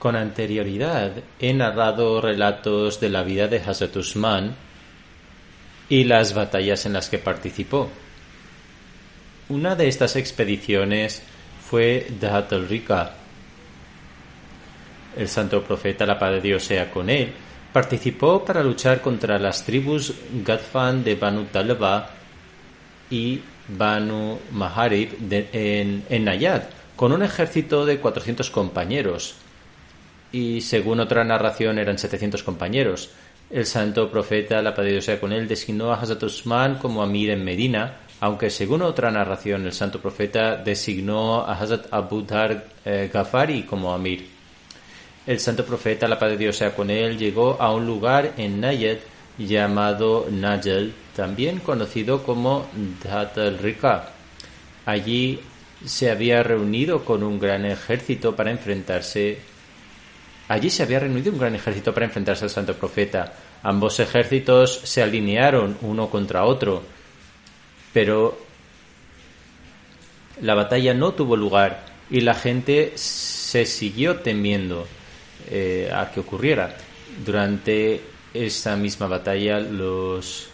Con anterioridad he narrado relatos de la vida de Hazrat Usman y las batallas en las que participó. Una de estas expediciones fue Dahat al-Rika. El santo profeta, la paz de Dios sea con él, participó para luchar contra las tribus Gadfan de Banu Talaba y Banu Maharib de- en, en Nayad, con un ejército de 400 compañeros. Y según otra narración eran 700 compañeros. El santo profeta, la paz sea con él, designó a Hazrat Usman como Amir en Medina, aunque según otra narración el santo profeta designó a Hazrat Abu Dhar eh, como Amir. El santo profeta, la paz de Dios sea con él, llegó a un lugar en Nayad llamado Najal, también conocido como Dhat al-Rika. Allí se había reunido con un gran ejército para enfrentarse Allí se había reunido un gran ejército para enfrentarse al santo profeta. Ambos ejércitos se alinearon uno contra otro, pero la batalla no tuvo lugar y la gente se siguió temiendo eh, a que ocurriera. Durante esta misma batalla los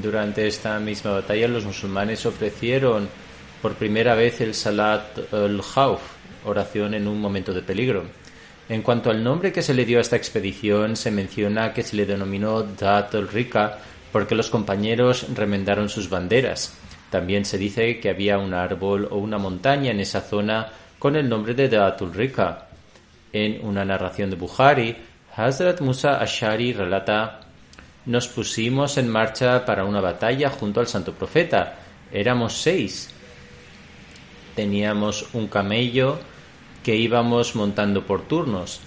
Durante esta misma batalla los musulmanes ofrecieron por primera vez el Salat al-Khawf, oración en un momento de peligro. En cuanto al nombre que se le dio a esta expedición, se menciona que se le denominó Dat al-Rika porque los compañeros remendaron sus banderas. También se dice que había un árbol o una montaña en esa zona con el nombre de Dat al-Rika. En una narración de Bukhari, Hazrat Musa Ashari relata nos pusimos en marcha para una batalla junto al santo profeta. Éramos seis. Teníamos un camello que íbamos montando por turnos.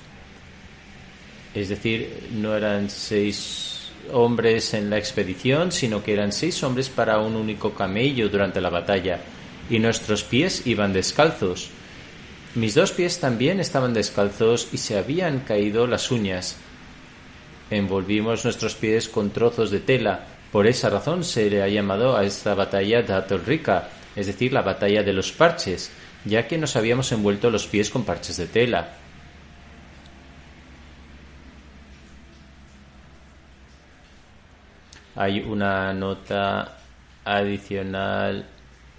Es decir, no eran seis hombres en la expedición, sino que eran seis hombres para un único camello durante la batalla. Y nuestros pies iban descalzos. Mis dos pies también estaban descalzos y se habían caído las uñas. Envolvimos nuestros pies con trozos de tela. Por esa razón se le ha llamado a esta batalla Dator Rica, es decir, la batalla de los parches, ya que nos habíamos envuelto los pies con parches de tela. Hay una nota adicional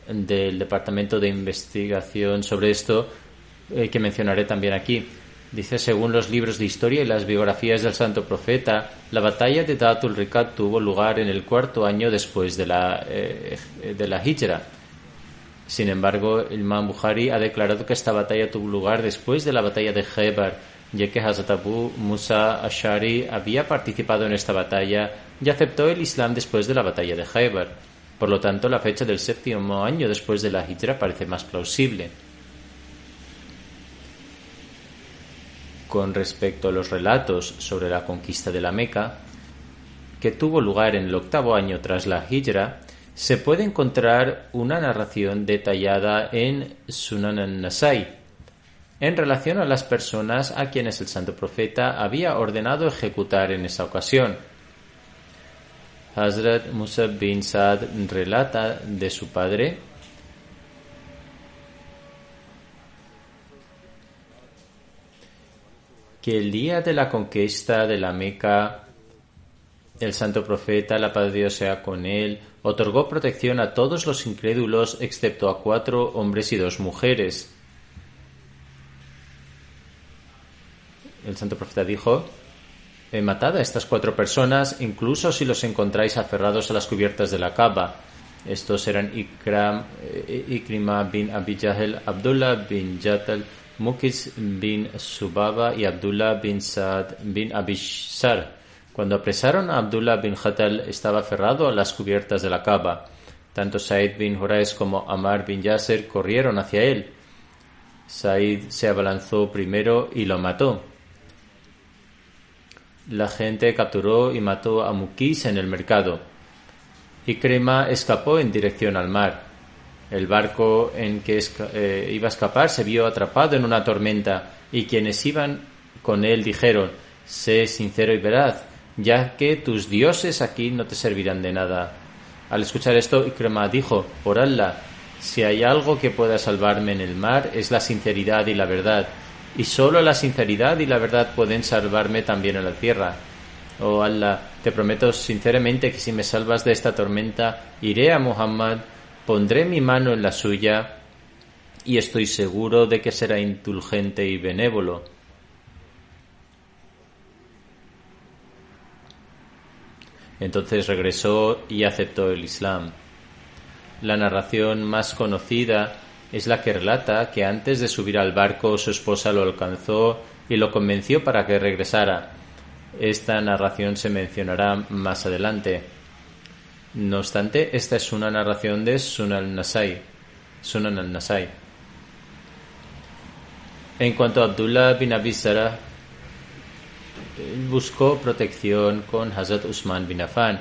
del Departamento de Investigación sobre esto eh, que mencionaré también aquí. Dice, según los libros de historia y las biografías del santo profeta, la batalla de Datul Rikat tuvo lugar en el cuarto año después de la, eh, la Hijra. Sin embargo, el Imam Bukhari ha declarado que esta batalla tuvo lugar después de la batalla de Khaybar, ya que Hazrat Abu Musa Ashari había participado en esta batalla y aceptó el Islam después de la batalla de Khaybar. Por lo tanto, la fecha del séptimo año después de la Hijra parece más plausible. Con respecto a los relatos sobre la conquista de la Meca, que tuvo lugar en el octavo año tras la Hijra, Se puede encontrar una narración detallada en Sunan al-Nasai en relación a las personas a quienes el santo profeta había ordenado ejecutar en esa ocasión. Hazrat Musa bin Saad relata de su padre que el día de la conquista de la Meca, el santo profeta, la paz de Dios sea con él, otorgó protección a todos los incrédulos excepto a cuatro hombres y dos mujeres. El santo profeta dijo, He matado a estas cuatro personas, incluso si los encontráis aferrados a las cubiertas de la cava. Estos eran Ikram, eh, Ikrima bin Abi Abdullah bin Jatal, Mukis bin Subaba y Abdullah bin Saad bin Abishar. Cuando apresaron a Abdullah bin Hatal estaba aferrado a las cubiertas de la cava. Tanto Said bin Horais como Amar bin Yasser corrieron hacia él. Said se abalanzó primero y lo mató. La gente capturó y mató a Mukis en el mercado. Y Crema escapó en dirección al mar. El barco en que eh, iba a escapar se vio atrapado en una tormenta y quienes iban con él dijeron, sé sincero y veraz, ya que tus dioses aquí no te servirán de nada. Al escuchar esto, Ikrama dijo, por Allah, si hay algo que pueda salvarme en el mar es la sinceridad y la verdad, y solo la sinceridad y la verdad pueden salvarme también en la tierra. Oh Allah, te prometo sinceramente que si me salvas de esta tormenta, iré a Muhammad Pondré mi mano en la suya y estoy seguro de que será indulgente y benévolo. Entonces regresó y aceptó el Islam. La narración más conocida es la que relata que antes de subir al barco su esposa lo alcanzó y lo convenció para que regresara. Esta narración se mencionará más adelante. No obstante, esta es una narración de Sunan al-Nasai. Sunan al-Nasai. En cuanto a Abdullah bin Abi buscó protección con Hazrat Usman bin Affan.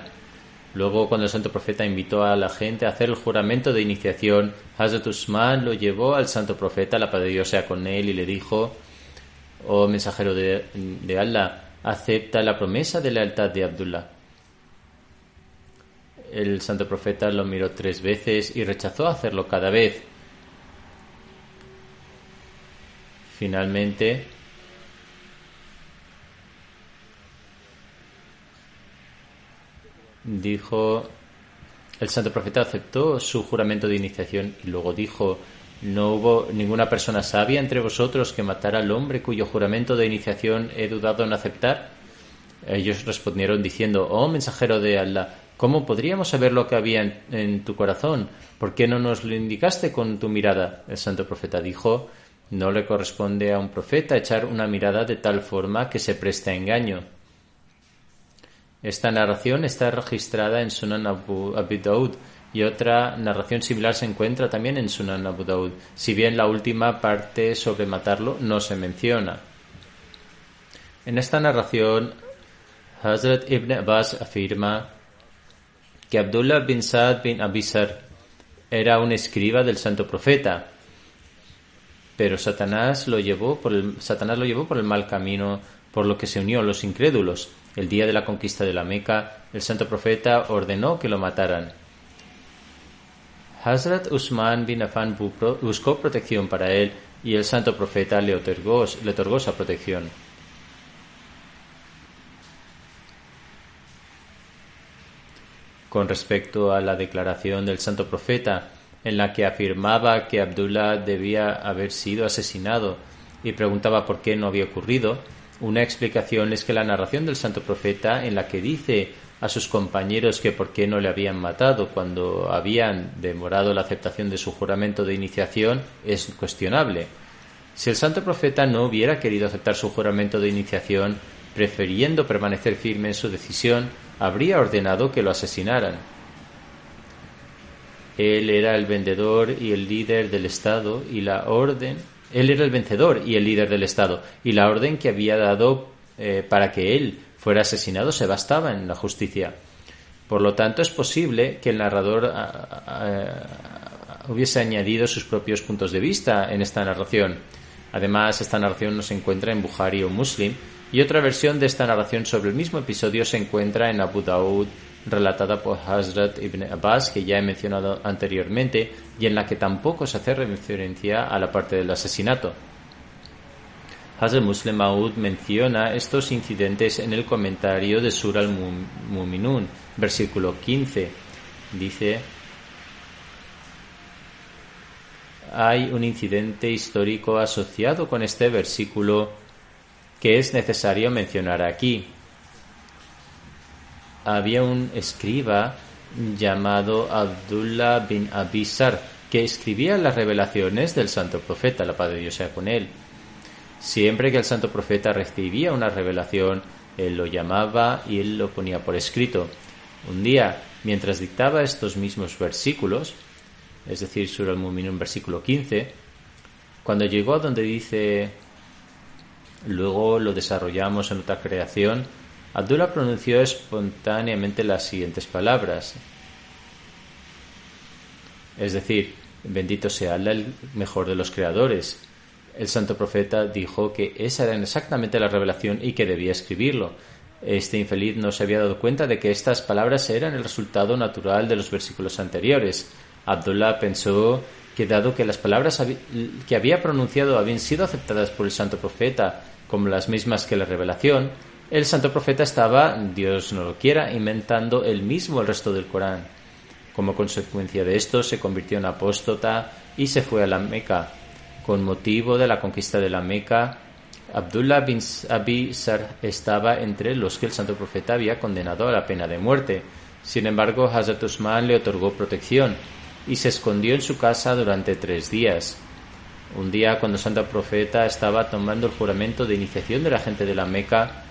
Luego, cuando el santo profeta invitó a la gente a hacer el juramento de iniciación, Hazrat Usman lo llevó al santo profeta, la paz de Dios sea con él, y le dijo, oh mensajero de, de Allah, acepta la promesa de lealtad de Abdullah. El santo profeta lo miró tres veces y rechazó hacerlo cada vez. Finalmente, dijo, el santo profeta aceptó su juramento de iniciación y luego dijo, no hubo ninguna persona sabia entre vosotros que matara al hombre cuyo juramento de iniciación he dudado en aceptar. Ellos respondieron diciendo, oh mensajero de Allah, ¿Cómo podríamos saber lo que había en, tu corazón? ¿Por qué no nos lo indicaste con tu mirada? El santo profeta dijo, no le corresponde a un profeta echar una mirada de tal forma que se preste a engaño. Esta narración está registrada en Sunan Abu, Daud y otra narración similar se encuentra también en Sunan Abu Daud, si bien la última parte sobre matarlo no se menciona. En esta narración, Hazrat Ibn Abbas afirma que Abdullah bin Saad bin Abisar era un escriba del santo profeta, pero Satanás lo llevó por el, Satanás lo llevó por el mal camino, por lo que se unió a los incrédulos. El día de la conquista de la Meca, el santo profeta ordenó que lo mataran. Hazrat Usman bin Affan buscó protección para él y el santo profeta le otorgó, le otorgó esa protección. Con respecto a la declaración del santo profeta en la que afirmaba que Abdullah debía haber sido asesinado y preguntaba por qué no había ocurrido, una explicación es que la narración del santo profeta en la que dice a sus compañeros que por qué no le habían matado cuando habían demorado la aceptación de su juramento de iniciación es cuestionable. Si el santo profeta no hubiera querido aceptar su juramento de iniciación, prefiriendo permanecer firme en su decisión, habría ordenado que lo asesinaran. Él era el vendedor y el líder del Estado y la orden. Él era el vencedor y el líder del Estado y la orden que había dado eh, para que él fuera asesinado se bastaba en la justicia. Por lo tanto, es posible que el narrador ah, ah, hubiese añadido sus propios puntos de vista en esta narración. Además, esta narración no se encuentra en Bukhari o Muslim, y otra versión de esta narración sobre el mismo episodio se encuentra en Abu Daud, relatada por Hazrat ibn Abbas, que ya he mencionado anteriormente, y en la que tampoco se hace referencia a la parte del asesinato. Hazrat Muslim Maud menciona estos incidentes en el comentario de Sur al-Muminun, versículo 15. Dice, hay un incidente histórico asociado con este versículo que es necesario mencionar aquí. Había un escriba llamado Abdullah bin Abisar que escribía las revelaciones del santo profeta, la paz de Dios sea con él. Siempre que el santo profeta recibía una revelación, él lo llamaba y él lo ponía por escrito. Un día, mientras dictaba estos mismos versículos, es decir, Sur al-Mumin, versículo 15, cuando llegó a donde dice, luego lo desarrollamos en otra creación, Abdullah pronunció espontáneamente las siguientes palabras. Es decir, bendito sea el mejor de los creadores, el santo profeta dijo que esa era exactamente la revelación y que debía escribirlo. Este infeliz no se había dado cuenta de que estas palabras eran el resultado natural de los versículos anteriores. Abdullah pensó que dado que las palabras que había pronunciado habían sido aceptadas por el santo profeta como las mismas que la revelación, el santo profeta estaba, Dios no lo quiera, inventando el mismo el resto del Corán. Como consecuencia de esto, se convirtió en apóstata y se fue a la Meca. Con motivo de la conquista de la Meca, Abdullah bin Abi Sar estaba entre los que el santo profeta había condenado a la pena de muerte. Sin embargo, Hazrat Usman le otorgó protección y se escondió en su casa durante tres días. Un día, cuando el santo profeta estaba tomando el juramento de iniciación de la gente de la Meca,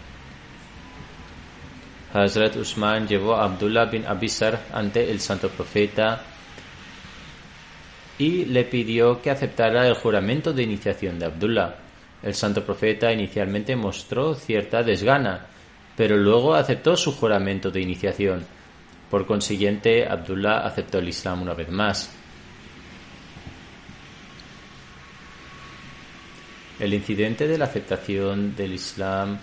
Hazrat Usman llevó a Abdullah bin Abisar ante el santo profeta y le pidió que aceptara el juramento de iniciación de Abdullah. El santo profeta inicialmente mostró cierta desgana, pero luego aceptó su juramento de iniciación. Por consiguiente, Abdullah aceptó el Islam una vez más. El incidente de la aceptación del Islam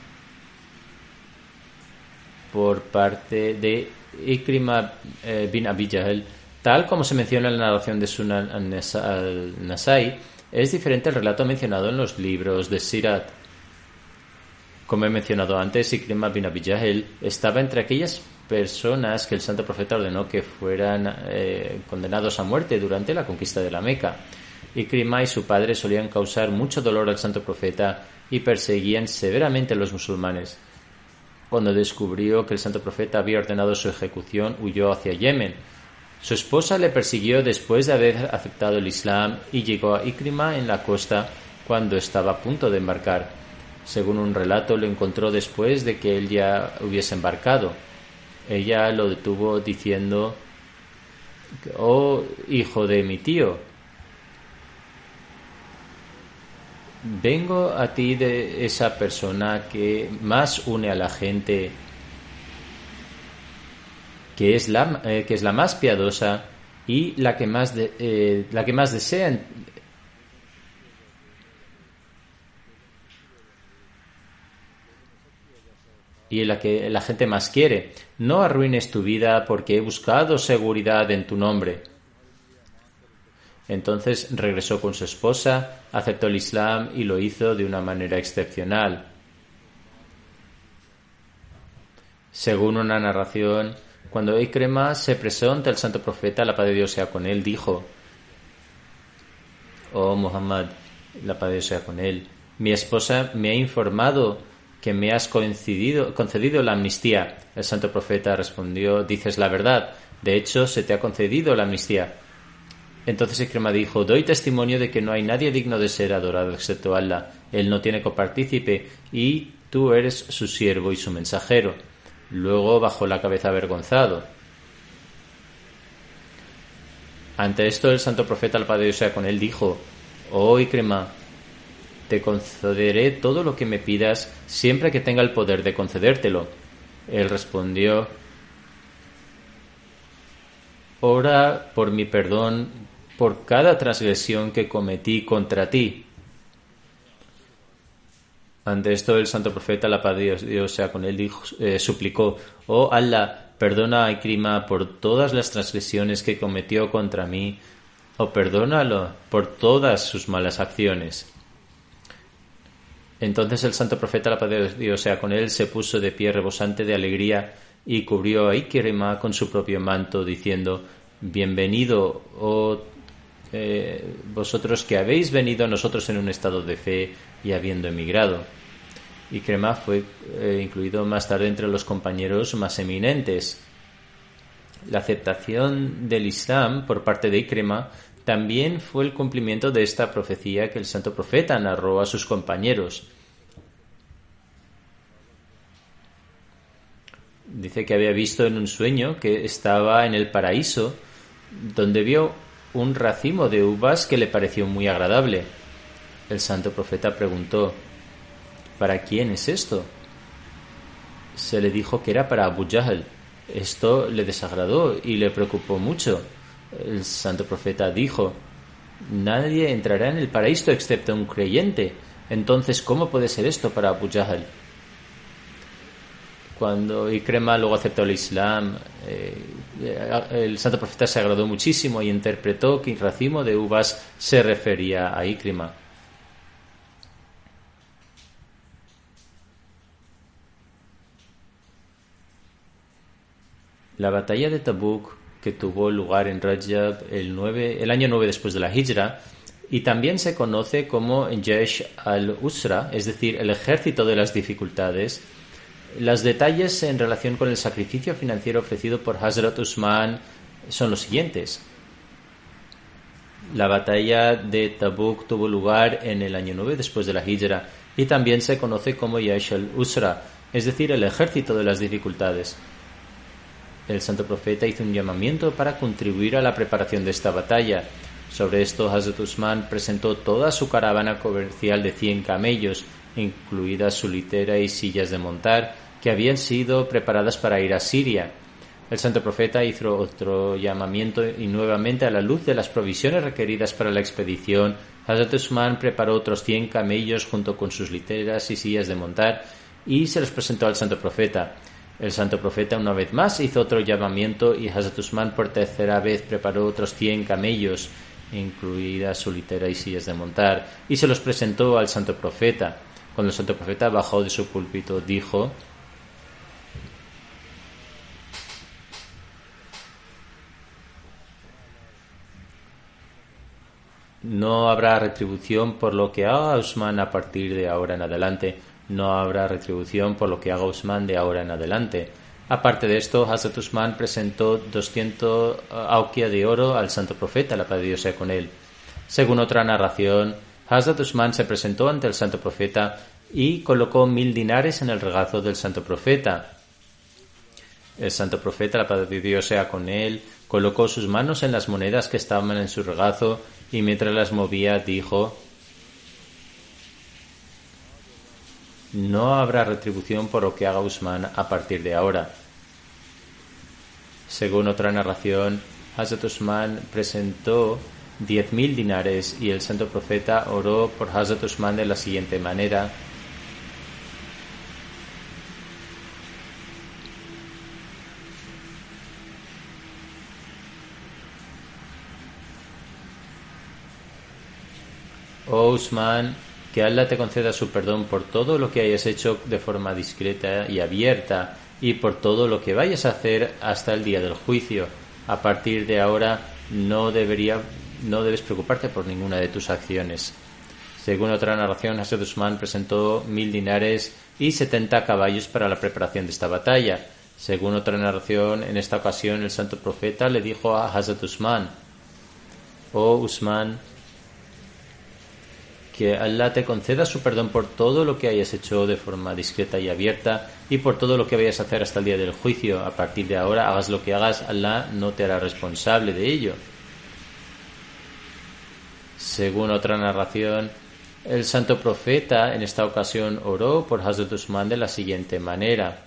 por parte de Ikrima eh, bin Abi Tal como se menciona en la narración de Sunan al-Nasai, es diferente al relato mencionado en los libros de Sirat. Como he mencionado antes, Ikrima bin Abi estaba entre aquellas personas que el santo profeta ordenó que fueran eh, condenados a muerte durante la conquista de la Meca. Ikrima y su padre solían causar mucho dolor al santo profeta y perseguían severamente a los musulmanes. Cuando descubrió que el santo profeta había ordenado su ejecución, huyó hacia Yemen, su esposa le persiguió después de haber aceptado el Islam y llegó a Ikrima en la costa cuando estaba a punto de embarcar. Según un relato, lo encontró después de que él ya hubiese embarcado. Ella lo detuvo diciendo, Oh, hijo de mi tío, vengo a ti de esa persona que más une a la gente que es la, eh, que es la más piadosa y la que más, eh, la que más desea y la que la gente más quiere. No arruines tu vida porque he buscado seguridad en tu nombre. Entonces regresó con su esposa, aceptó el Islam y lo hizo de una manera excepcional. Según una narración, cuando Ikrema se presentó ante el santo profeta, la paz de Dios sea con él, dijo, Oh Muhammad, la paz de Dios sea con él, mi esposa me ha informado que me has concedido, concedido la amnistía. El santo profeta respondió, dices la verdad, de hecho se te ha concedido la amnistía. Entonces Ikrema dijo, doy testimonio de que no hay nadie digno de ser adorado excepto Allah. Él no tiene copartícipe y tú eres su siervo y su mensajero. Luego bajó la cabeza avergonzado. Ante esto el santo profeta al Padre sea con él dijo, Oh Ikrema, te concederé todo lo que me pidas siempre que tenga el poder de concedértelo. Él respondió, ora por mi perdón por cada transgresión que cometí contra ti. Ante esto el santo profeta, la paz de Dios, sea con él, dijo, eh, suplicó, oh Allah, perdona a Ikrima por todas las transgresiones que cometió contra mí, o perdónalo por todas sus malas acciones. Entonces el santo profeta, la paz de Dios sea con él, se puso de pie rebosante de alegría y cubrió a Ikrima con su propio manto, diciendo, Bienvenido, oh eh, vosotros que habéis venido nosotros en un estado de fe y habiendo emigrado. Y Crema fue eh, incluido más tarde entre los compañeros más eminentes. La aceptación del Islam por parte de Ikrema también fue el cumplimiento de esta profecía que el santo profeta narró a sus compañeros. Dice que había visto en un sueño que estaba en el paraíso, donde vio un racimo de uvas que le pareció muy agradable. El santo profeta preguntó, ¿Para quién es esto? Se le dijo que era para Abu Jahl. Esto le desagradó y le preocupó mucho. El santo profeta dijo, Nadie entrará en el paraíso excepto un creyente. Entonces, ¿cómo puede ser esto para Abu Jahl? Cuando Ikrema luego aceptó el Islam, eh, el santo profeta se agradó muchísimo y interpretó que el racimo de uvas se refería a Ikrima. La batalla de Tabuk, que tuvo lugar en Rajab el, 9, el año 9 después de la Hijra, y también se conoce como Jesh al-Usra, es decir, el ejército de las dificultades, los detalles en relación con el sacrificio financiero ofrecido por Hazrat Usman son los siguientes. La batalla de Tabuk tuvo lugar en el año 9 después de la Hijra y también se conoce como Yash al-Usra, es decir, el ejército de las dificultades. El santo profeta hizo un llamamiento para contribuir a la preparación de esta batalla. Sobre esto, Hazrat Usman presentó toda su caravana comercial de 100 camellos, incluidas su litera y sillas de montar, que habían sido preparadas para ir a Siria. El santo profeta hizo otro llamamiento y nuevamente a la luz de las provisiones requeridas para la expedición, Hazrat Usman preparó otros cien camellos junto con sus literas y sillas de montar y se los presentó al santo profeta. El santo profeta una vez más hizo otro llamamiento y Hazrat Usman por tercera vez preparó otros cien camellos, incluidas su litera y sillas de montar, y se los presentó al santo profeta. Cuando el santo profeta bajó de su púlpito, dijo No habrá retribución por lo que haga Usman a partir de ahora en adelante. No habrá retribución por lo que haga Usman de ahora en adelante. Aparte de esto, Hazrat Usman presentó 200 auquia de oro al santo profeta, la paz de Dios sea con él. Según otra narración, Hazrat Usman se presentó ante el santo profeta y colocó mil dinares en el regazo del santo profeta. El santo profeta, la paz de Dios sea con él, colocó sus manos en las monedas que estaban en su regazo y mientras las movía dijo, no habrá retribución por lo que haga Usman a partir de ahora. Según otra narración, Hazrat Usman presentó diez mil dinares y el santo profeta oró por Hazrat Usman de la siguiente manera. Oh Usman, que Allah te conceda su perdón por todo lo que hayas hecho de forma discreta y abierta y por todo lo que vayas a hacer hasta el día del juicio. A partir de ahora no debería no debes preocuparte por ninguna de tus acciones. Según otra narración, Hazrat Usman presentó mil dinares y setenta caballos para la preparación de esta batalla. Según otra narración, en esta ocasión el santo profeta le dijo a Hazrat Usman, Oh Usman, que Allah te conceda su perdón por todo lo que hayas hecho de forma discreta y abierta y por todo lo que vayas a hacer hasta el día del juicio. A partir de ahora, hagas lo que hagas, Allah no te hará responsable de ello. Según otra narración, el santo profeta en esta ocasión oró por Hazrat Usman de la siguiente manera.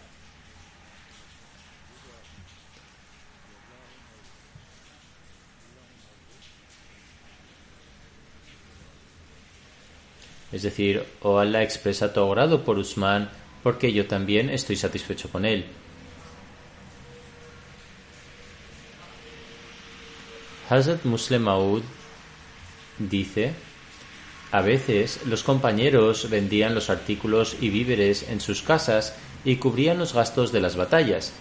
Es decir, oh Allah expresa tu agrado por Usman, porque yo también estoy satisfecho con él. Hazrat Muslim Maud dice, a veces los compañeros vendían los artículos y víveres en sus casas y cubrían los gastos de las batallas.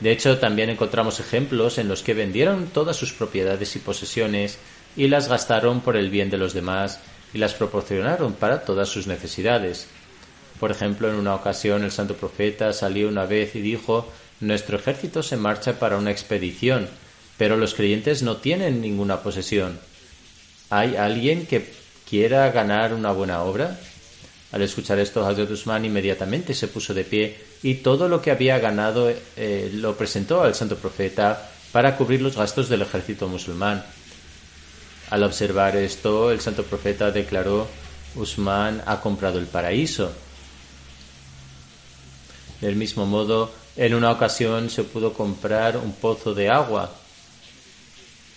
De hecho, también encontramos ejemplos en los que vendieron todas sus propiedades y posesiones y las gastaron por el bien de los demás y las proporcionaron para todas sus necesidades. Por ejemplo, en una ocasión el santo profeta salió una vez y dijo Nuestro ejército se marcha para una expedición, pero los creyentes no tienen ninguna posesión. ¿Hay alguien que quiera ganar una buena obra? Al escuchar esto, Hazrat Usman inmediatamente se puso de pie y todo lo que había ganado eh, lo presentó al santo profeta para cubrir los gastos del ejército musulmán. Al observar esto, el santo profeta declaró, Usman ha comprado el paraíso. Del mismo modo, en una ocasión se pudo comprar un pozo de agua.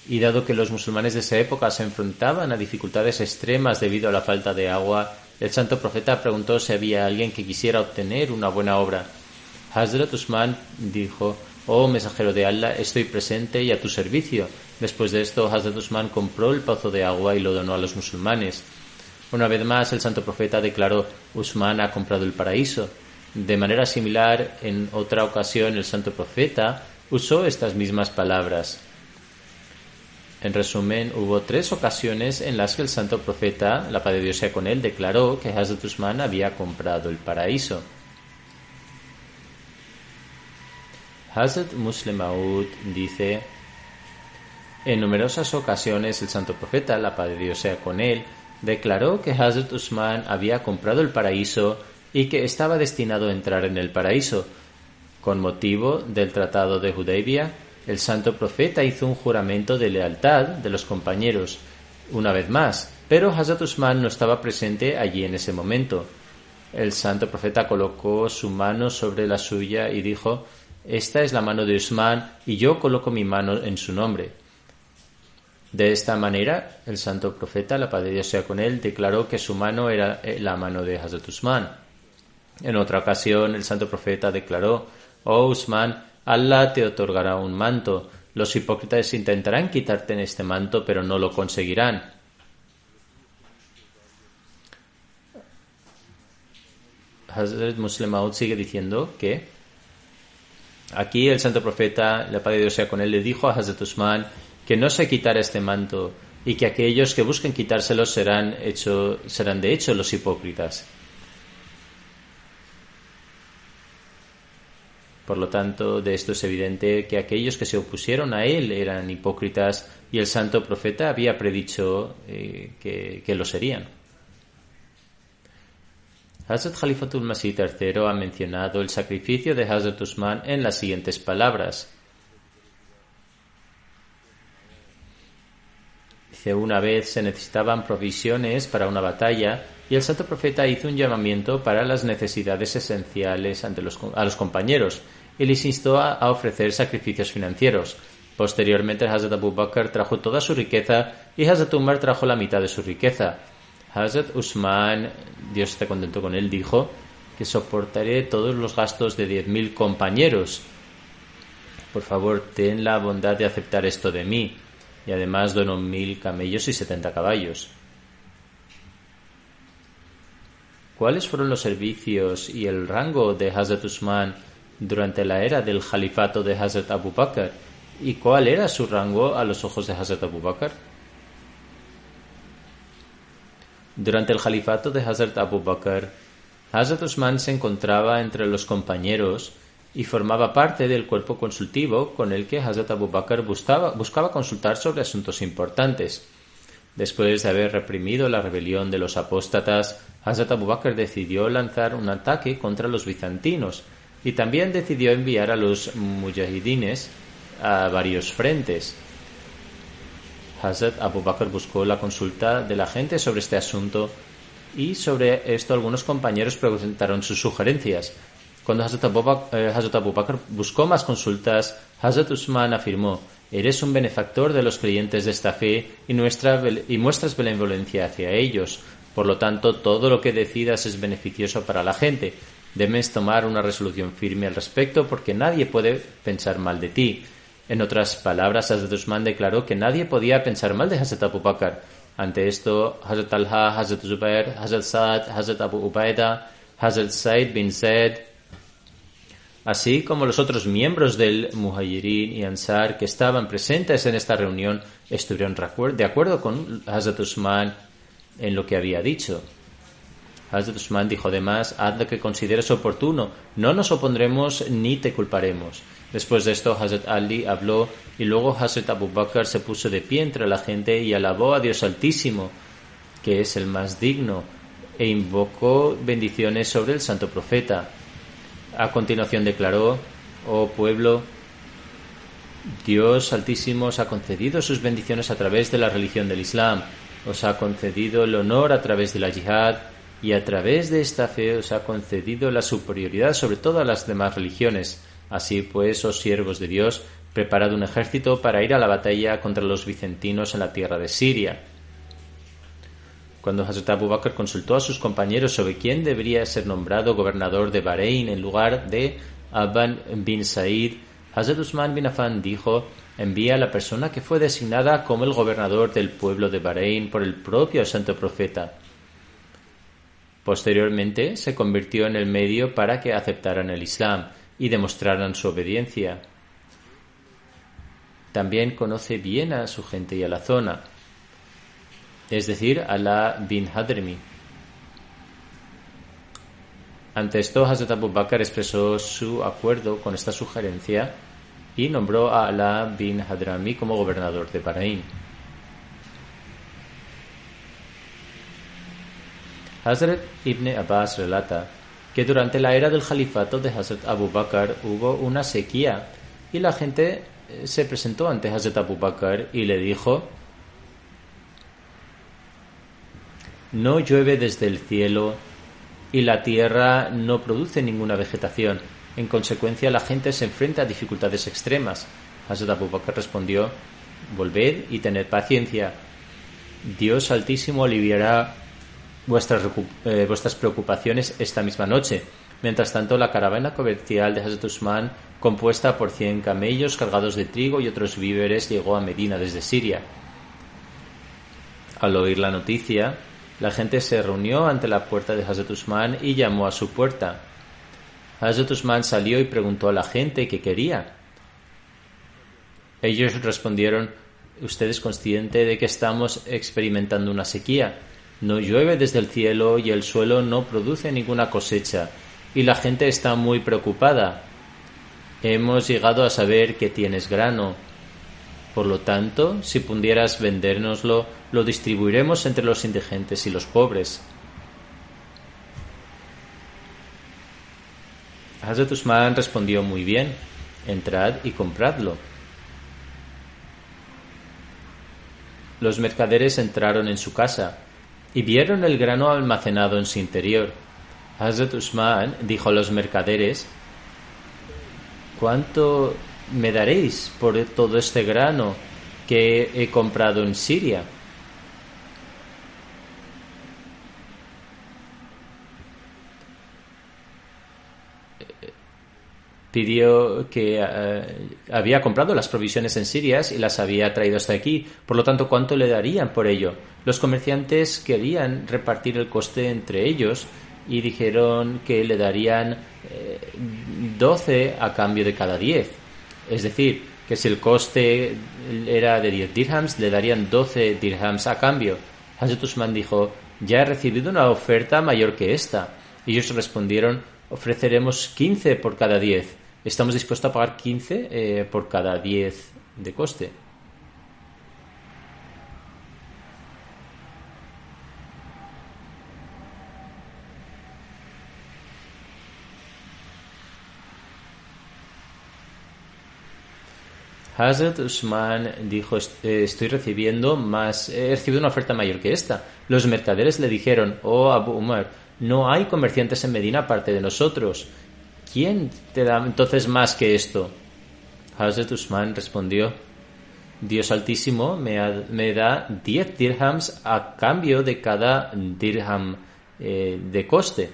Y dado que los musulmanes de esa época se enfrentaban a dificultades extremas debido a la falta de agua, el santo profeta preguntó si había alguien que quisiera obtener una buena obra. Hazrat Usman dijo, Oh mensajero de Allah, estoy presente y a tu servicio. Después de esto, Hazrat Usman compró el pozo de agua y lo donó a los musulmanes. Una vez más, el santo profeta declaró, Usman ha comprado el paraíso. De manera similar, en otra ocasión, el santo profeta usó estas mismas palabras. En resumen, hubo tres ocasiones en las que el santo profeta, la paz de Dios sea con él, declaró que Hazrat Usman había comprado el paraíso. Hazrat Muslim Maud dice, en numerosas ocasiones el santo profeta, la paz de Dios sea con él, declaró que Hazrat Usman había comprado el paraíso y que estaba destinado a entrar en el paraíso. Con motivo del Tratado de Hudaybia, el santo profeta hizo un juramento de lealtad de los compañeros, una vez más, pero Hazrat Usman no estaba presente allí en ese momento. El santo profeta colocó su mano sobre la suya y dijo esta es la mano de Usman y yo coloco mi mano en su nombre. De esta manera, el santo profeta, la paz de Dios sea con él, declaró que su mano era eh, la mano de Hazrat Usman. En otra ocasión, el santo profeta declaró, Oh Usman, Allah te otorgará un manto. Los hipócritas intentarán quitarte en este manto, pero no lo conseguirán. Hazrat Muslim sigue diciendo que Aquí el santo profeta, la paz de Dios sea con él, le dijo a Hazrat Usman que no se quitara este manto y que aquellos que busquen quitárselo serán de hecho los hipócritas. Por lo tanto, de esto es evidente que aquellos que se opusieron a él eran hipócritas y el santo profeta había predicho eh, que, que lo serían. Hazrat Khalifatul Masih III ha mencionado el sacrificio de Hazrat Usman en las siguientes palabras. Dice, una vez se necesitaban provisiones para una batalla y el santo profeta hizo un llamamiento para las necesidades esenciales ante los, a los compañeros y les instó a, ofrecer sacrificios financieros. Posteriormente, Hazrat Abu Bakr trajo toda su riqueza y Hazrat Umar trajo la mitad de su riqueza. Hazrat Usman, Dios esté contento con él, dijo que soportaré todos los gastos de diez mil compañeros. Por favor, ten la bondad de aceptar esto de mí. Y además dono mil camellos y setenta caballos. ¿Cuáles fueron los servicios y el rango de Hazrat Usman durante la era del califato de Hazrat Abu Bakr? ¿Y cuál era su rango a los ojos de Hazrat Abu Bakr? Durante el califato de Hazrat Abu Bakr, Hazrat Usman se encontraba entre los compañeros y formaba parte del cuerpo consultivo con el que Hazrat Abu Bakr buscaba, consultar sobre asuntos importantes. Después de haber reprimido la rebelión de los apóstatas, Hazrat Abu Bakr decidió lanzar un ataque contra los bizantinos y también decidió enviar a los mujahidines a varios frentes. Hazrat Abu Bakr buscó la consulta de la gente sobre este asunto y sobre esto algunos compañeros presentaron sus sugerencias. Cuando Hazrat Abu, Bak- eh, Abu Bakr buscó más consultas, Hazrat Usman afirmó, eres un benefactor de los creyentes de esta fe y, y muestras benevolencia hacia ellos. Por lo tanto, todo lo que decidas es beneficioso para la gente. Debes tomar una resolución firme al respecto porque nadie puede pensar mal de ti. En otras palabras, Hazrat Usman declaró que nadie podía pensar mal de Hazrat Abu Bakr. Ante esto, Hazrat Talha, Hazrat Zubair, Hazrat Saad, Hazrat Abu Ubaida, Hazrat Said bin Zaid, así como los otros miembros del Muhajirin y Ansar que estaban presentes en esta reunión, estuvieron de acuerdo con Hazrat Usman en lo que había dicho. Hazrat Usman dijo además, haz lo que consideres oportuno, no nos opondremos ni te culparemos. Después de esto, Hazrat Ali habló y luego Hazrat Abu Bakr se puso de pie entre la gente y alabó a Dios Altísimo, que es el más digno, e invocó bendiciones sobre el santo profeta. A continuación declaró, oh pueblo, Dios Altísimo os ha concedido sus bendiciones a través de la religión del Islam, os ha concedido el honor a través de la yihad y a través de esta fe os ha concedido la superioridad sobre todas las demás religiones. Así pues, oh siervos de Dios, preparad un ejército para ir a la batalla contra los vicentinos en la tierra de Siria. Cuando Hazrat Abu Bakr consultó a sus compañeros sobre quién debería ser nombrado gobernador de Bahrein en lugar de Aban bin Said, Hazrat Usman bin Affan dijo, envía a la persona que fue designada como el gobernador del pueblo de Bahrein por el propio santo profeta. Posteriormente se convirtió en el medio para que aceptaran el Islam y demostraran su obediencia. También conoce bien a su gente y a la zona, es decir, Ala bin Hadrimi. Ante esto, Hazrat Abu Bakr expresó su acuerdo con esta sugerencia y nombró a Ala bin Hadrami como gobernador de Bahrein. Hazrat Ibn Abbas relata que durante la era del califato de Hazrat Abu Bakr hubo una sequía y la gente eh, se presentó ante Hazrat Abu Bakr y le dijo no llueve desde el cielo y la tierra no produce ninguna vegetación. En consecuencia, la gente se enfrenta a dificultades extremas. Hazrat Abu Bakr respondió, Volved y tened paciencia. Dios Altísimo aliviará vuestras, eh, vuestras preocupaciones esta misma noche. Mientras tanto, la caravana comercial de Hazrat Usman, compuesta por 100 camellos cargados de trigo y otros víveres, llegó a Medina desde Siria. Al oír la noticia, la gente se reunió ante la puerta de Hazrat Usman y llamó a su puerta. Hazrat Usman salió y preguntó a la gente qué quería. Ellos respondieron, ¿usted es consciente de que estamos experimentando una sequía? No llueve desde el cielo y el suelo no produce ninguna cosecha, y la gente está muy preocupada. Hemos llegado a saber que tienes grano. Por lo tanto, si pudieras vendérnoslo, lo distribuiremos entre los indigentes y los pobres. Hazrat Usman respondió muy bien, entrad y compradlo. Los mercaderes entraron en su casa y vieron el grano almacenado en su interior. Hazrat Usman dijo a los mercaderes, ¿cuánto me daréis por todo este grano que he comprado en Siria? pidió que eh, había comprado las provisiones en Siria y las había traído hasta aquí. Por lo tanto, ¿cuánto le darían por ello? Los comerciantes querían repartir el coste entre ellos y dijeron que le darían eh, 12 a cambio de cada 10. Es decir, que si el coste era de 10 dirhams, le darían 12 dirhams a cambio. Hazrat Usman dijo, ya he recibido una oferta mayor que esta. Y ellos respondieron, ofreceremos 15 por cada 10. Estamos dispuestos a pagar 15 eh, por cada 10 de coste. Hazrat Usman dijo, estoy recibiendo más, he recibido una oferta mayor que esta. Los mercaderes le dijeron, oh Abu Umar, no hay comerciantes en Medina aparte de nosotros. ¿quién te da entonces más que esto? Hazrat Usman respondió, Dios Altísimo me, me da 10 dirhams a cambio de cada dirham eh, de coste.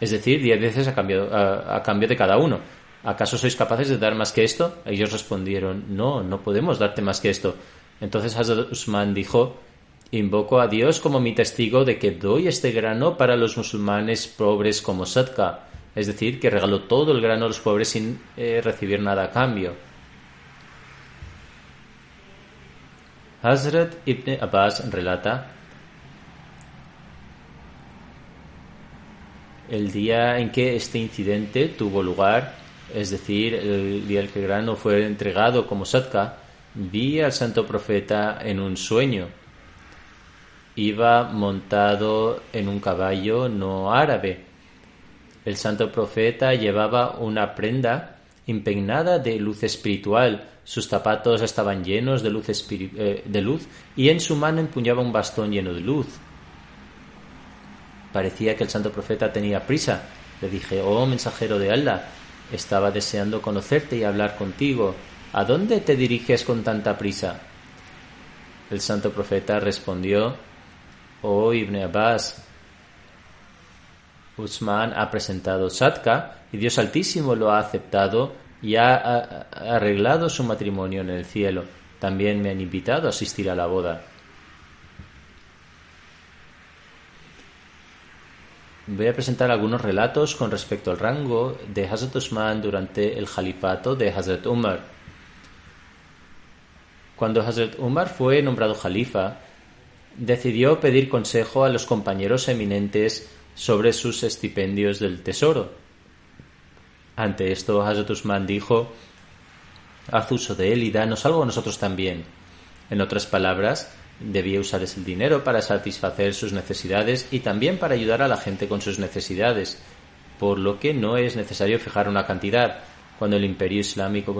Es decir, 10 veces a cambio, a cambio de cada uno. ¿Acaso sois capaces de dar más que esto? Ellos respondieron, no, no podemos darte más que esto. Entonces Hazrat Usman dijo, invoco a Dios como mi testigo de que doy este grano para los musulmanes pobres como sadka. Es decir, que regaló todo el grano a los pobres sin eh, recibir nada a cambio. Hazrat Ibn Abbas relata el día en que este incidente tuvo lugar, es decir, el día en que el grano fue entregado como sadka, vi al santo profeta en un sueño. Iba montado en un caballo no árabe. El santo profeta llevaba una prenda impregnada de luz espiritual. Sus zapatos estaban llenos de luz, eh, de luz y en su mano empuñaba un bastón lleno de luz. Parecía que el santo profeta tenía prisa. Le dije, oh mensajero de Allah, estaba deseando conocerte y hablar contigo. ¿A dónde te diriges con tanta prisa? El santo profeta respondió, oh Ibn Abbas, Usman ha presentado Sadka y Dios Altísimo lo ha aceptado y ha, arreglado su matrimonio en el cielo. También me han invitado a asistir a la boda. Voy a presentar algunos relatos con respecto al rango de Hazrat Usman durante el califato de Hazrat Umar. Cuando Hazrat Umar fue nombrado califa, decidió pedir consejo a los compañeros eminentes sobre sus estipendios del tesoro. Ante esto, Hazrat Usman dijo, haz uso de él y danos algo a nosotros también. En otras palabras, debía usar ese dinero para satisfacer sus necesidades y también para ayudar a la gente con sus necesidades, por lo que no es necesario fijar una cantidad. Cuando el imperio islámico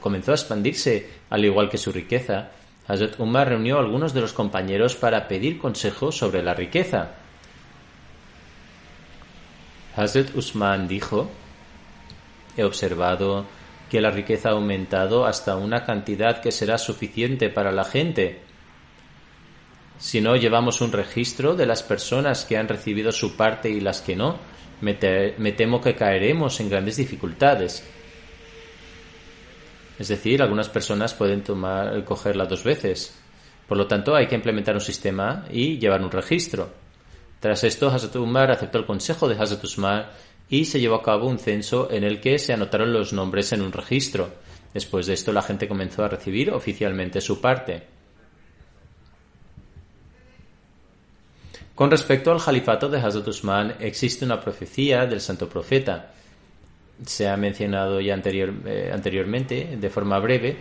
comenzó a expandirse, al igual que su riqueza, Hazrat Umar reunió a algunos de los compañeros para pedir consejo sobre la riqueza. Hazrat Usman dijo, he observado que la riqueza ha aumentado hasta una cantidad que será suficiente para la gente. Si no llevamos un registro de las personas que han recibido su parte y las que no, me, te- me temo que caeremos en grandes dificultades. Es decir, algunas personas pueden tomar, cogerla dos veces. Por lo tanto, hay que implementar un sistema y llevar un registro. Tras esto, Hazrat Umar aceptó el consejo de Hazrat Usman y se llevó a cabo un censo en el que se anotaron los nombres en un registro. Después de esto, la gente comenzó a recibir oficialmente su parte. Con respecto al califato de Hazrat Usman, existe una profecía del santo profeta. Se ha mencionado ya eh, anteriormente, de forma breve,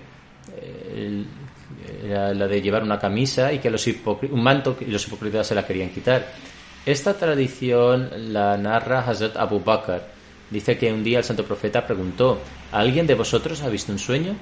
eh, la de llevar una camisa y que los un manto y los hipócritas se la querían quitar. Esta tradición la narra Hazrat Abu Bakr. Dice que un día el santo profeta preguntó, ¿alguien de vosotros ha visto un sueño?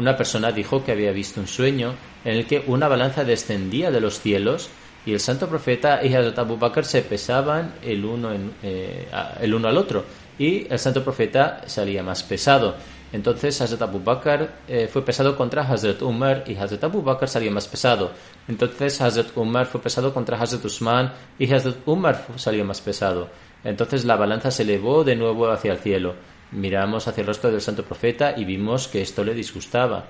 Una persona dijo que había visto un sueño en el que una balanza descendía de los cielos y el santo profeta y Hazrat Abu Bakr se pesaban el uno, eh, el uno al otro y el santo profeta salía más pesado. Entonces Hazrat Abu Bakr eh, fue pesado contra Hazrat Umar y Hazrat Abu Bakr salía más pesado. Entonces Hazrat Umar fue pesado contra Hazrat Usman y Hazrat Umar salió más pesado. Entonces la balanza se elevó de nuevo hacia el cielo. Miramos hacia el rostro del santo profeta y vimos que esto le disgustaba.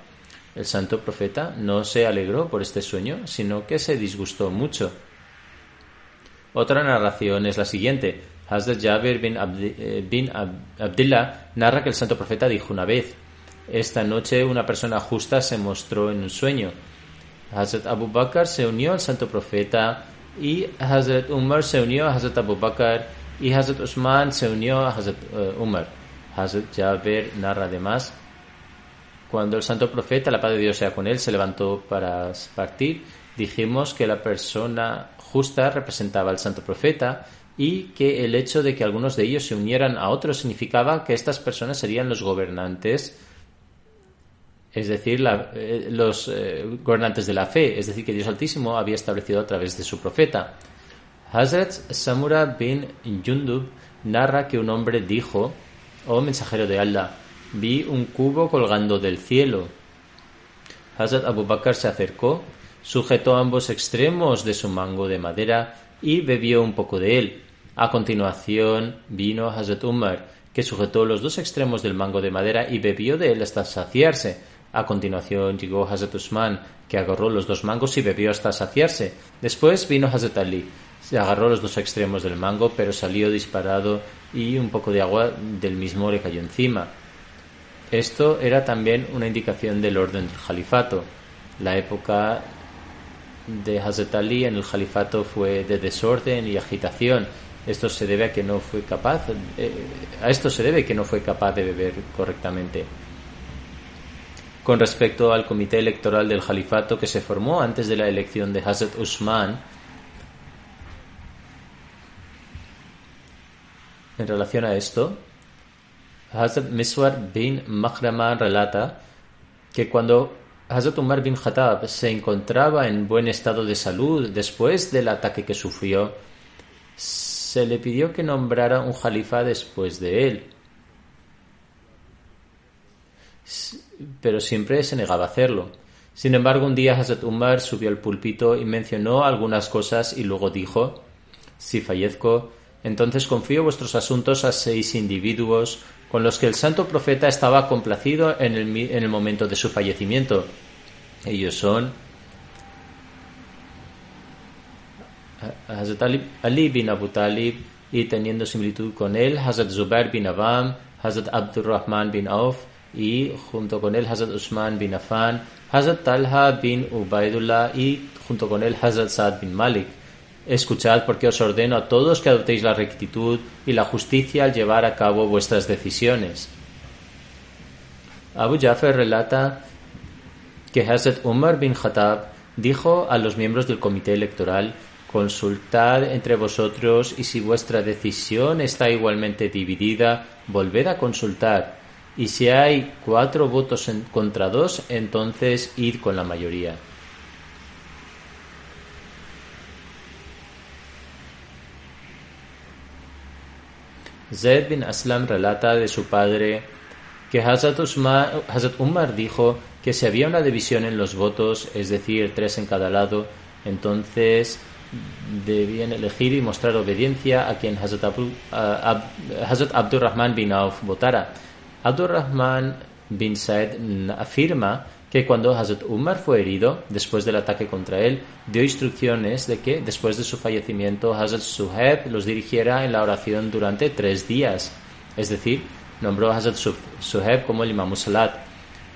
El santo profeta no se alegró por este sueño, sino que se disgustó mucho. Otra narración es la siguiente. Hazrat Jabir bin, eh, bin Ab- Abdillah narra que el santo profeta dijo una vez, esta noche una persona justa se mostró en un sueño. Hazrat Abu Bakr se unió al santo profeta y Hazrat Umar se unió a Hazrat Abu Bakr y Hazrat Usman se unió a Hazrat eh, Umar. Hazrat Jabir narra además cuando el santo profeta, la paz de Dios sea con él, se levantó para partir, dijimos que la persona justa representaba al santo profeta y que el hecho de que algunos de ellos se unieran a otros significaba que estas personas serían los gobernantes, es decir, la- eh, los eh, gobernantes de la fe, es decir, que Dios Altísimo había establecido a través de su profeta. Hazrat Samura bin Jundub narra que un hombre dijo, oh mensajero de Allah, vi un cubo colgando del cielo. Hazrat Abu Bakr se acercó, sujetó ambos extremos de su mango de madera y bebió un poco de él. A continuación vino Hazrat Umar, que sujetó los dos extremos del mango de madera y bebió de él hasta saciarse. A continuación llegó Hazrat Usman, que agarró los dos mangos y bebió hasta saciarse. Después vino Hazrat Ali, se agarró los dos extremos del mango, pero salió disparado y un poco de agua del mismo le cayó encima. Esto era también una indicación del orden del califato. La época de Hazrat Ali en el califato fue de desorden y agitación. Esto se debe a que no fue capaz, eh, a esto se debe que no fue capaz de beber correctamente. Con respecto al comité electoral del califato que se formó antes de la elección de Hazrat Usman, en relación a esto, Hazrat Miswar bin Mahrama relata que cuando Hazrat Umar bin Khattab se encontraba en buen estado de salud después del ataque que sufrió, se le pidió que nombrara un jalifa después de él. Pero siempre se negaba a hacerlo. Sin embargo, un día Hazrat Umar subió al púlpito y mencionó algunas cosas y luego dijo, si fallezco, entonces confío vuestros asuntos a seis individuos con los que el santo profeta estaba complacido en el, en el momento de su fallecimiento. Ellos son Hazrat Ali, bin Abu Talib y teniendo similitud con él Hazrat Zubair bin Awam, Hazrat Abdurrahman bin Auf y junto con él Hazrat Usman bin Affan, Hazrat Talha bin Ubaidullah y junto con él Hazrat Saad bin Malik. Escuchad porque os ordeno a todos que adoptéis la rectitud y la justicia al llevar a cabo vuestras decisiones. Abu Jafar relata que Hazrat Umar bin Khattab dijo a los miembros del comité electoral Consultad entre vosotros y si vuestra decisión está igualmente dividida, volved a consultar. Y si hay cuatro votos contra dos, entonces id con la mayoría. Zaid bin Aslam relata de su padre que Hazrat, Umar dijo que si había una división en los votos, es decir, tres en cada lado, entonces debían elegir y mostrar obediencia a quien Hazrat, Abdurrahman bin Auf votara. Abdurrahman bin Said afirma que cuando Hazrat Umar fue herido, después del ataque contra él, dio instrucciones de que después de su fallecimiento Hazrat Suhaib los dirigiera en la oración durante tres días. Es decir, nombró a Hazrat Suhaib como el Imam Salat.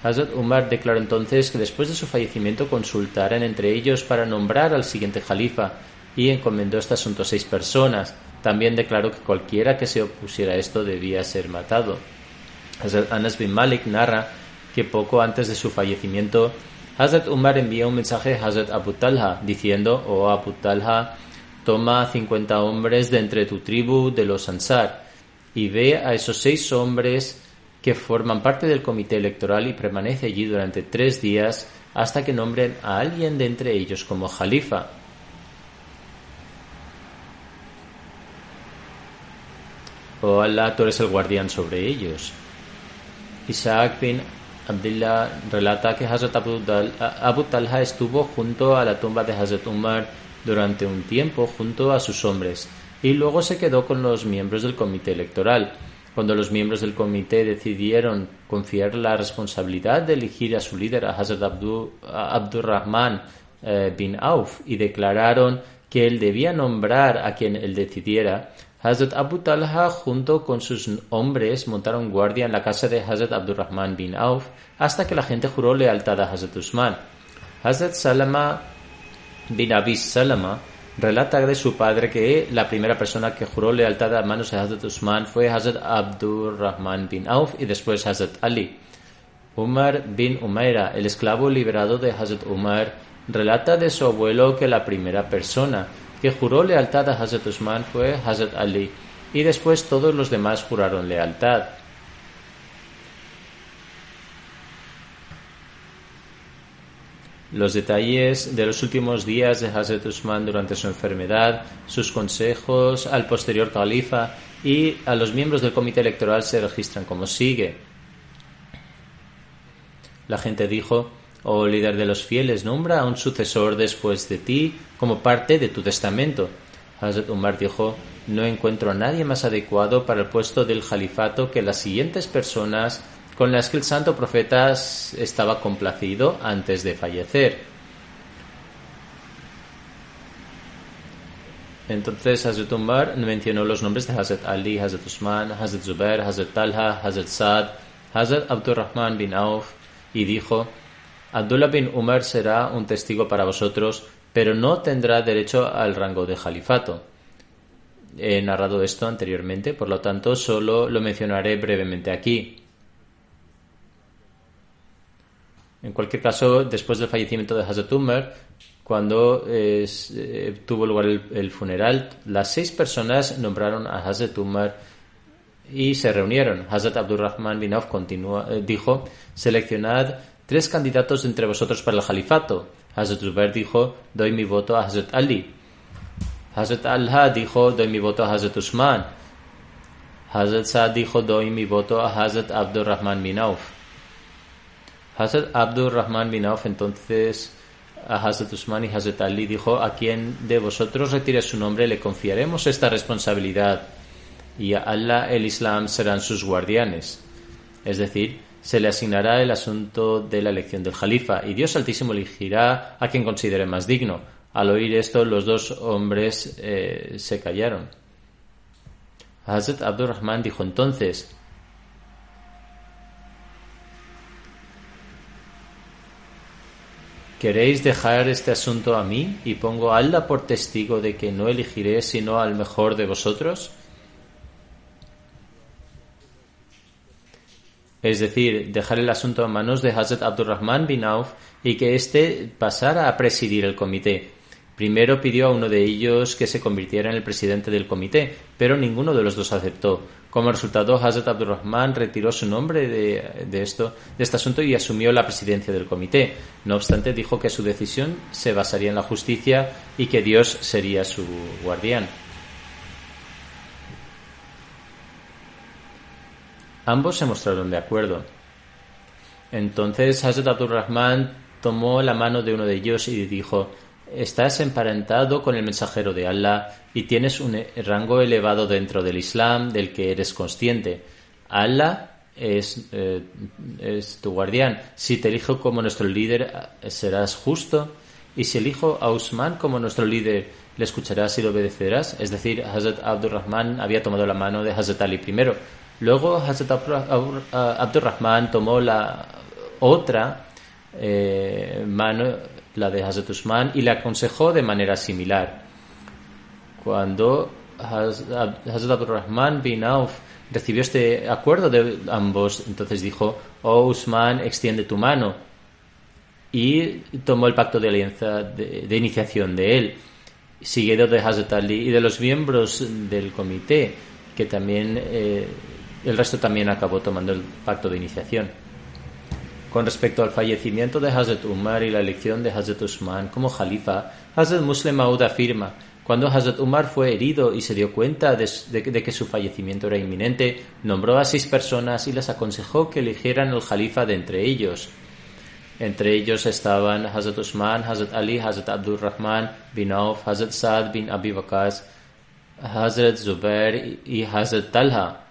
Hazrat Umar declaró entonces que después de su fallecimiento consultaran entre ellos para nombrar al siguiente califa y encomendó este asunto a seis personas. También declaró que cualquiera que se opusiera a esto debía ser matado. Hazrat Anas bin Malik narra que poco antes de su fallecimiento, Hazrat Umar envió un mensaje a Hazrat Abu Talha diciendo, oh Abu Talha, toma 50 hombres de entre tu tribu de los Ansar y ve a esos seis hombres que forman parte del comité electoral y permanece allí durante tres días hasta que nombren a alguien de entre ellos como jalifa. Oh Allah, tú eres el guardián sobre ellos. Isaac bin Abdullah relata que Hazrat Abu, Talha estuvo junto a la tumba de Hazrat Umar durante un tiempo junto a sus hombres y luego se quedó con los miembros del comité electoral. Cuando los miembros del comité decidieron confiar la responsabilidad de elegir a su líder, a Hazrat Abdurrahman eh, bin Auf, y declararon que él debía nombrar a quien él decidiera, Hazrat Abu Talha junto con sus hombres montaron guardia en la casa de Hazrat Abdurrahman bin Auf hasta que la gente juró lealtad a Hazrat Usman. Hazrat Salama bin Abi Salama relata de su padre que la primera persona que juró lealtad a manos de Hazrat Usman fue Hazrat Abdurrahman bin Auf y después Hazrat Ali. Umar bin Umaira, el esclavo liberado de Hazrat Umar, relata de su abuelo que la primera persona que juró lealtad a Hazrat Usman fue Hazrat Ali y después todos los demás juraron lealtad. los detalles de los últimos días de Hazrat Usman durante su enfermedad, sus consejos al posterior califa y a los miembros del comité electoral se registran como sigue. La gente dijo, oh líder de los fieles, nombra a un sucesor después de ti como parte de tu testamento. Hazrat Umar dijo, no encuentro a nadie más adecuado para el puesto del califato que las siguientes personas con las que el santo profeta estaba complacido antes de fallecer. Entonces Hazrat Umar mencionó los nombres de Hazrat Ali, Hazrat Usman, Hazrat Zubair, Hazrat Talha, Hazrat Saad, Hazrat Abdurrahman bin Auf y dijo, Abdullah bin Umar será un testigo para vosotros, pero no tendrá derecho al rango de califato. He narrado esto anteriormente, por lo tanto solo lo mencionaré brevemente aquí. En cualquier caso, después del fallecimiento de Hazrat Umar, cuando eh, tuvo lugar el, funeral, las seis personas nombraron a Hazrat Umar y se reunieron. Hazrat Abdurrahman bin Auf eh, dijo, seleccionad tres candidatos entre vosotros para el califato. Hazrat Zubair dijo, doy mi voto a Hazrat Ali. Hazrat Alha dijo, doy mi voto a Hazrat Usman. Hazrat Saad dijo, doy mi voto a Hazrat Abdurrahman bin Auf. Hazrat Abdul Rahman bin Auf entonces a Hazrat Usman y Hazrat Ali dijo, a quien de vosotros retire su nombre le confiaremos esta responsabilidad y a Allah el Islam serán sus guardianes. Es decir, se le asignará el asunto de la elección del Jalifa y Dios Altísimo elegirá a quien considere más digno. Al oír esto, los dos hombres eh, se callaron. Hazrat Abdul Rahman dijo entonces, ¿Queréis dejar este asunto a mí y pongo a por testigo de que no elegiré sino al mejor de vosotros? Es decir, dejar el asunto en manos de Hazrat Abdurrahman bin Auf y que éste pasara a presidir el comité. Primero pidió a uno de ellos que se convirtiera en el presidente del comité, pero ninguno de los dos aceptó. Como resultado, Hazrat Abdurrahman retiró su nombre de, esto, de este asunto y asumió la presidencia del comité. No obstante, dijo que su decisión se basaría en la justicia y que Dios sería su guardián. Ambos se mostraron de acuerdo. Entonces Hazrat Abdurrahman tomó la mano de uno de ellos y dijo estás emparentado con el mensajero de Allah y tienes un rango elevado dentro del Islam del que eres consciente. Allah es, eh, es tu guardián. Si te elijo como nuestro líder, serás justo. Y si elijo a Usman como nuestro líder, le escucharás y lo obedecerás. Es decir, Hazrat Abdurrahman había tomado la mano de Hazrat Ali primero. Luego Hazrat Abdurrahman tomó la otra eh, mano la de Hazrat Usman, y le aconsejó de manera similar. Cuando Hazrat Abdurrahman bin Auf recibió este acuerdo de ambos, entonces dijo, oh Usman, extiende tu mano. Y tomó el pacto de alianza de, iniciación de él, seguido de Hazrat Ali y de los miembros del comité, que también, eh, el resto también acabó tomando el pacto de iniciación. Con respecto al fallecimiento de Hazrat Umar y la elección de Hazrat Usman como Jalifa, Hazrat Muslim Maud afirma, cuando Hazrat Umar fue herido y se dio cuenta de, que su fallecimiento era inminente, nombró a seis personas y les aconsejó que eligieran el Jalifa de entre ellos. Entre ellos estaban Hazrat Usman, Hazrat Ali, Hazrat Abdul Rahman bin Auf, Hazrat Saad bin Abi Hazrat Zubair y Hazrat Talha.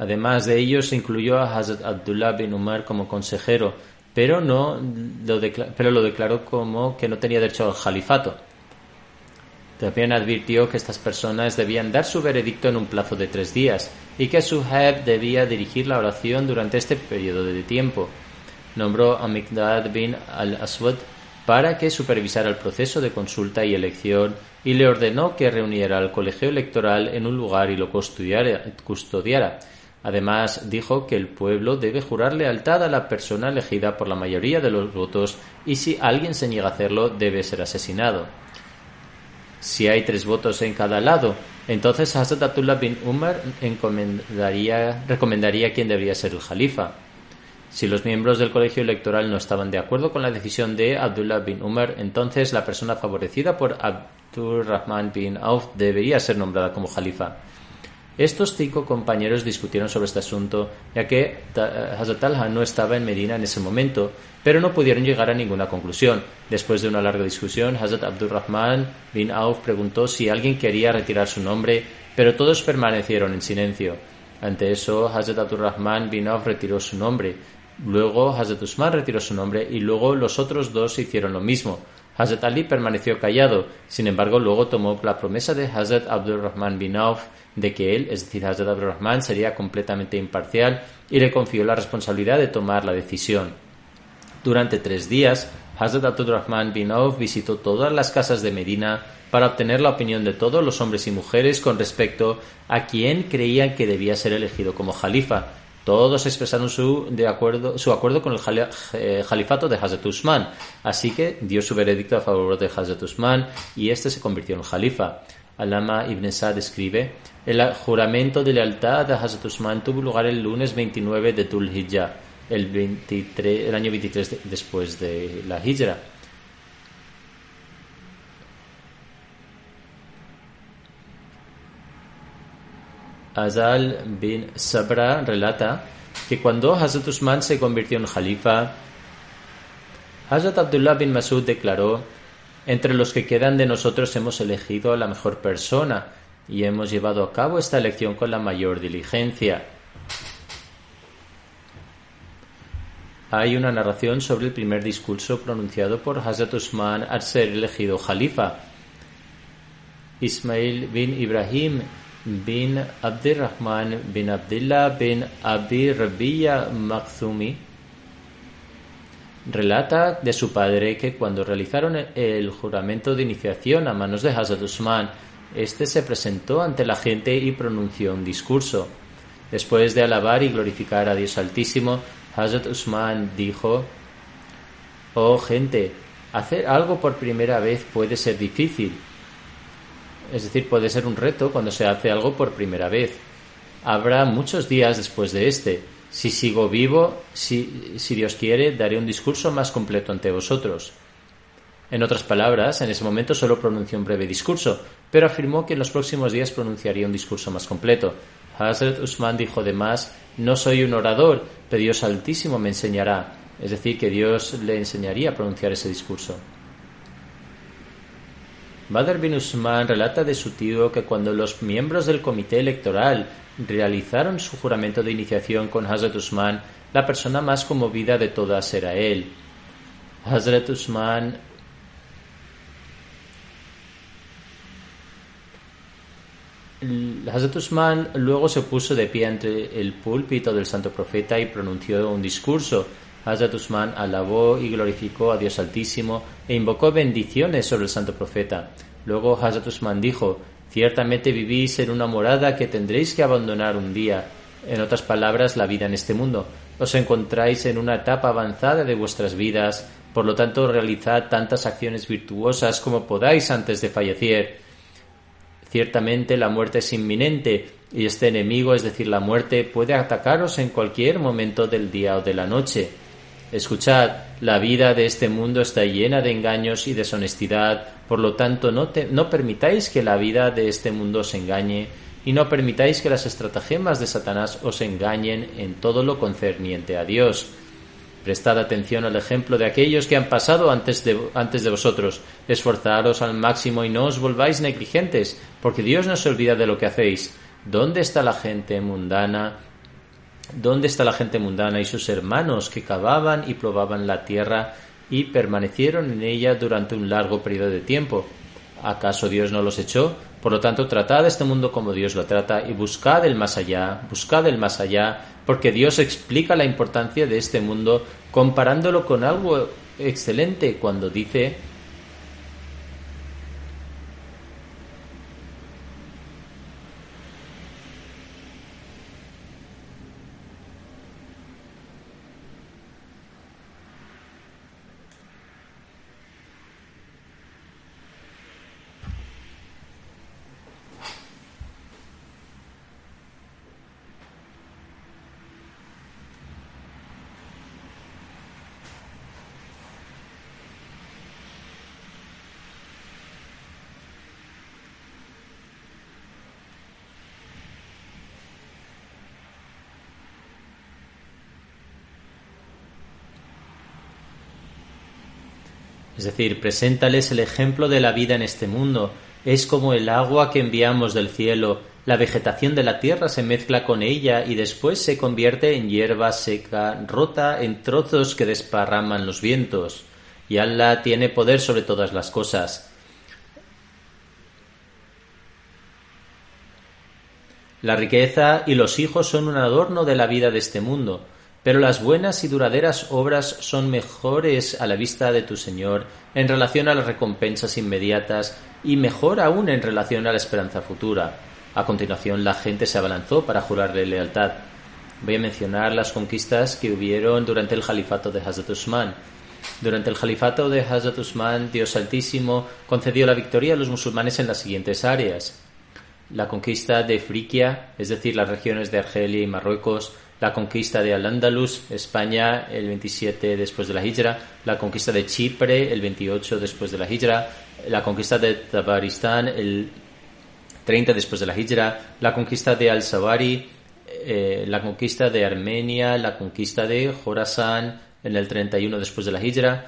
Además de ello, se incluyó a Hazrat Abdullah bin Umar como consejero, pero, no lo declaró como que no tenía derecho al califato. También advirtió que estas personas debían dar su veredicto en un plazo de tres días y que su jefe debía dirigir la oración durante este periodo de tiempo. Nombró a Mikdad bin al-Aswad para que supervisara el proceso de consulta y elección y le ordenó que reuniera al colegio electoral en un lugar y lo custodiara Además, dijo que el pueblo debe jurar lealtad a la persona elegida por la mayoría de los votos y si alguien se niega a hacerlo debe ser asesinado. Si hay tres votos en cada lado, entonces Hazrat Abdullah bin Umar recomendaría quién debería ser el jalifa. Si los miembros del colegio electoral no estaban de acuerdo con la decisión de Abdullah bin Umar, entonces la persona favorecida por Abdurrahman bin Auf debería ser nombrada como califa. Estos cinco compañeros discutieron sobre este asunto, ya que Hazrat Talha no estaba en Medina en ese momento, pero no pudieron llegar a ninguna conclusión. Después de una larga discusión, Hazrat Abdurrahman bin Auf preguntó si alguien quería retirar su nombre, pero todos permanecieron en silencio. Ante eso, Hazrat Abdurrahman bin Auf retiró su nombre. Luego Hazrat Usman retiró su nombre y luego los otros dos hicieron lo mismo. Hazrat Ali permaneció callado, sin embargo luego tomó la promesa de Hazrat Abdurrahman bin Auf de que él, es decir, Hazrat Abdurrahman, sería completamente imparcial y le confió la responsabilidad de tomar la decisión. Durante tres días, Hazrat Abdurrahman bin Auf visitó todas las casas de Medina para obtener la opinión de todos los hombres y mujeres con respecto a quién creían que debía ser elegido como jalifa. Todos expresaron su, de acuerdo, su acuerdo con el eh, califato de Hazrat Usman, así que dio su veredicto a favor de Hazrat Usman y este se convirtió en jalifa. Alama Ibn Sa'd escribe, el juramento de lealtad de Hazrat Usman tuvo lugar el lunes 29 de Tul Hijjah, el, 23, el año 23 después de la Hijra. Azal bin Sabra relata que cuando Hazrat Usman se convirtió en jalifa, Hazrat Abdullah bin Masud declaró entre los que quedan de nosotros hemos elegido a la mejor persona y hemos llevado a cabo esta elección con la mayor diligencia. Hay una narración sobre el primer discurso pronunciado por Hazrat Usman al ser elegido jalifa. Ismail bin Ibrahim bin Abdirrahman bin Abdullah bin Abi Rabiya Makhzumi relata de su padre que cuando realizaron el juramento de iniciación a manos de Hazrat Usman, este se presentó ante la gente y pronunció un discurso. Después de alabar y glorificar a Dios Altísimo, Hazrat Usman dijo: Oh gente, hacer algo por primera vez puede ser difícil. Es decir, puede ser un reto cuando se hace algo por primera vez. Habrá muchos días después de este si sigo vivo, si, Dios quiere, daré un discurso más completo ante vosotros. En otras palabras, en ese momento solo pronunció un breve discurso, pero afirmó que en los próximos días pronunciaría un discurso más completo. Hazrat Usman dijo además, no soy un orador, pero Dios Altísimo me enseñará. Es decir, que Dios le enseñaría a pronunciar ese discurso. Badr bin Usman relata de su tío que cuando los miembros del comité electoral realizaron su juramento de iniciación con Hazrat Usman, la persona más conmovida de todas era él. Hazrat Usman Hazrat Usman luego se puso de pie ante el púlpito del santo profeta y pronunció un discurso. Hazrat Usman alabó y glorificó a Dios Altísimo e invocó bendiciones sobre el santo profeta. Luego Hazrat Usman dijo, Ciertamente vivís en una morada que tendréis que abandonar un día. En otras palabras, la vida en este mundo. Os encontráis en una etapa avanzada de vuestras vidas, por lo tanto realizad tantas acciones virtuosas como podáis antes de fallecer. Ciertamente la muerte es inminente, y este enemigo, es decir, la muerte, puede atacaros en cualquier momento del día o de la noche. Escuchad, la vida de este mundo está llena de engaños y deshonestidad, por lo tanto no, permitáis que la vida de este mundo os engañe y no permitáis que las estratagemas de Satanás os engañen en todo lo concerniente a Dios. Prestad atención al ejemplo de aquellos que han pasado antes de, antes de vosotros. Esforzaros al máximo y no os volváis negligentes, porque Dios no se olvida de lo que hacéis. ¿Dónde está la gente mundana ¿Dónde está la gente mundana y sus hermanos que cavaban y probaban la tierra y permanecieron en ella durante un largo periodo de tiempo? ¿Acaso Dios no los echó? Por lo tanto, tratad este mundo como Dios lo trata y buscad el más allá, buscad el más allá, porque Dios explica la importancia de este mundo comparándolo con algo excelente cuando dice Es decir, preséntales el ejemplo de la vida en este mundo. Es como el agua que enviamos del cielo. La vegetación de la tierra se mezcla con ella y después se convierte en hierba seca, rota en trozos que desparraman los vientos. Y Allah tiene poder sobre todas las cosas. La riqueza y los hijos son un adorno de la vida de este mundo, pero las buenas y duraderas obras son mejores a la vista de tu Señor en relación a las recompensas inmediatas y mejor aún en relación a la esperanza futura. A continuación la gente se abalanzó para jurarle lealtad. Voy a mencionar las conquistas que hubieron durante el califato de Hazrat Usman. Durante el califato de Hazrat Usman, Dios Altísimo concedió la victoria a los musulmanes en las siguientes áreas la conquista de Frigia, es decir, las regiones de Argelia y Marruecos, la conquista de Al-Ándalus, España, el 27 después de la Hijra, la conquista de Chipre, el 28 después de la Hijra, la conquista de Tabaristán, el 30 después de la Hijra, la conquista de Al-Sawari, eh, la conquista de Armenia, la conquista de Jorasán en el 31 después de la Hijra,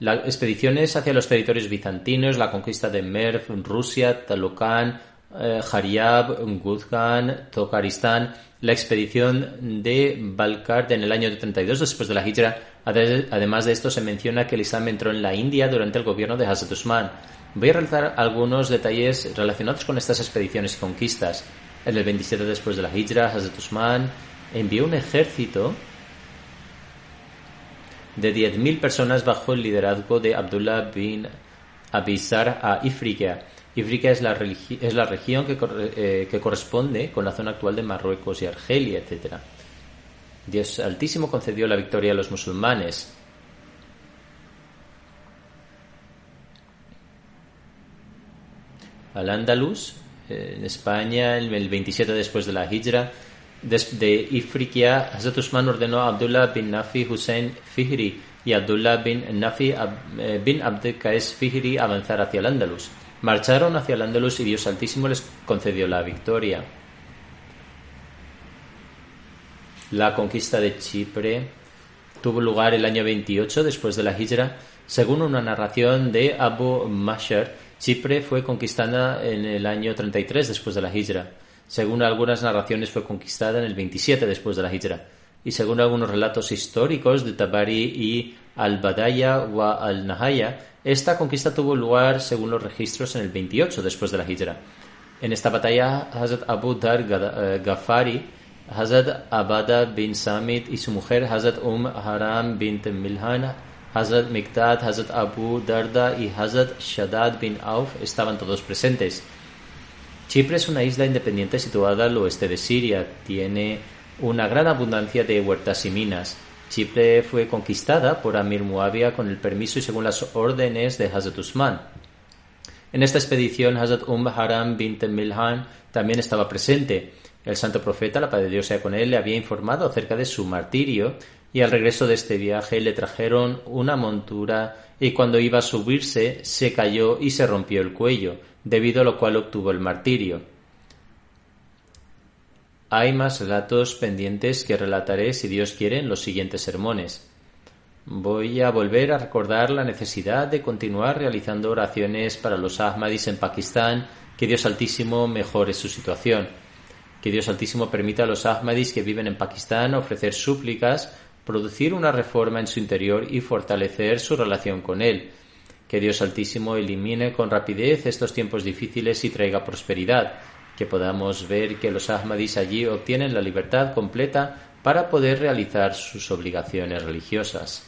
las expediciones hacia los territorios bizantinos, la conquista de Merv, Rusia, Talokán, eh, Jariab, Guzgan, Tokaristán, la expedición de Balkart en el año 32 después de la Hijra. Además de esto, se menciona que el Islam entró en la India durante el gobierno de Hazrat Usman. Voy a realizar algunos detalles relacionados con estas expediciones y conquistas. En el 27 después de la Hijra, Hazrat envió un ejército de 10.000 personas bajo el liderazgo de Abdullah bin Abisar a Ifriqiya Ifriqiya es la, región que, eh, que corresponde con la zona actual de Marruecos y Argelia, etc. Dios Altísimo concedió la victoria a los musulmanes. Al Andalus, eh, en España, el 27 después de la Hijra, de Ifriqiya, Hazrat Usman ordenó a Abdullah bin Nafi Hussein Fihri y Abdullah bin Nafi eh, bin Abd Fihri avanzar hacia el Andalus. Marcharon hacia el Andalus y Dios Altísimo les concedió la victoria. La conquista de Chipre tuvo lugar el año 28 después de la Hijra. Según una narración de Abu Mashar, Chipre fue conquistada en el año 33 después de la Hijra. Según algunas narraciones fue conquistada en el 27 después de la Hijra. Y según algunos relatos históricos de Tabari y al-Badaya o al-Nahaya, esta conquista tuvo lugar, según los registros, en el 28 después de la Hijra. En esta batalla, Hazrat Abu Dar eh, Ghaffari, Hazrat Abada bin Samit y su mujer Hazrat Um Haram bint Milhan, Hazrat Miqdad, Hazrat Abu Darda y Hazrat Shaddad bin Auf estaban todos presentes. Chipre es una isla independiente situada al oeste de Siria. Tiene una gran abundancia de huertas y minas. Chipre fue conquistada por Amir Muawiyah con el permiso y según las órdenes de Hazrat Usman. En esta expedición, Hazrat Umm Haram bint Milhan también estaba presente. El santo profeta, la paz de Dios sea con él, le había informado acerca de su martirio y al regreso de este viaje le trajeron una montura y cuando iba a subirse se cayó y se rompió el cuello, debido a lo cual obtuvo el martirio. Hay más relatos pendientes que relataré si Dios quiere en los siguientes sermones. Voy a volver a recordar la necesidad de continuar realizando oraciones para los Ahmadis en Pakistán, que Dios Altísimo mejore su situación. Que Dios Altísimo permita a los Ahmadis que viven en Pakistán ofrecer súplicas, producir una reforma en su interior y fortalecer su relación con Él. Que Dios Altísimo elimine con rapidez estos tiempos difíciles y traiga prosperidad que podamos ver que los Ahmadis allí obtienen la libertad completa para poder realizar sus obligaciones religiosas.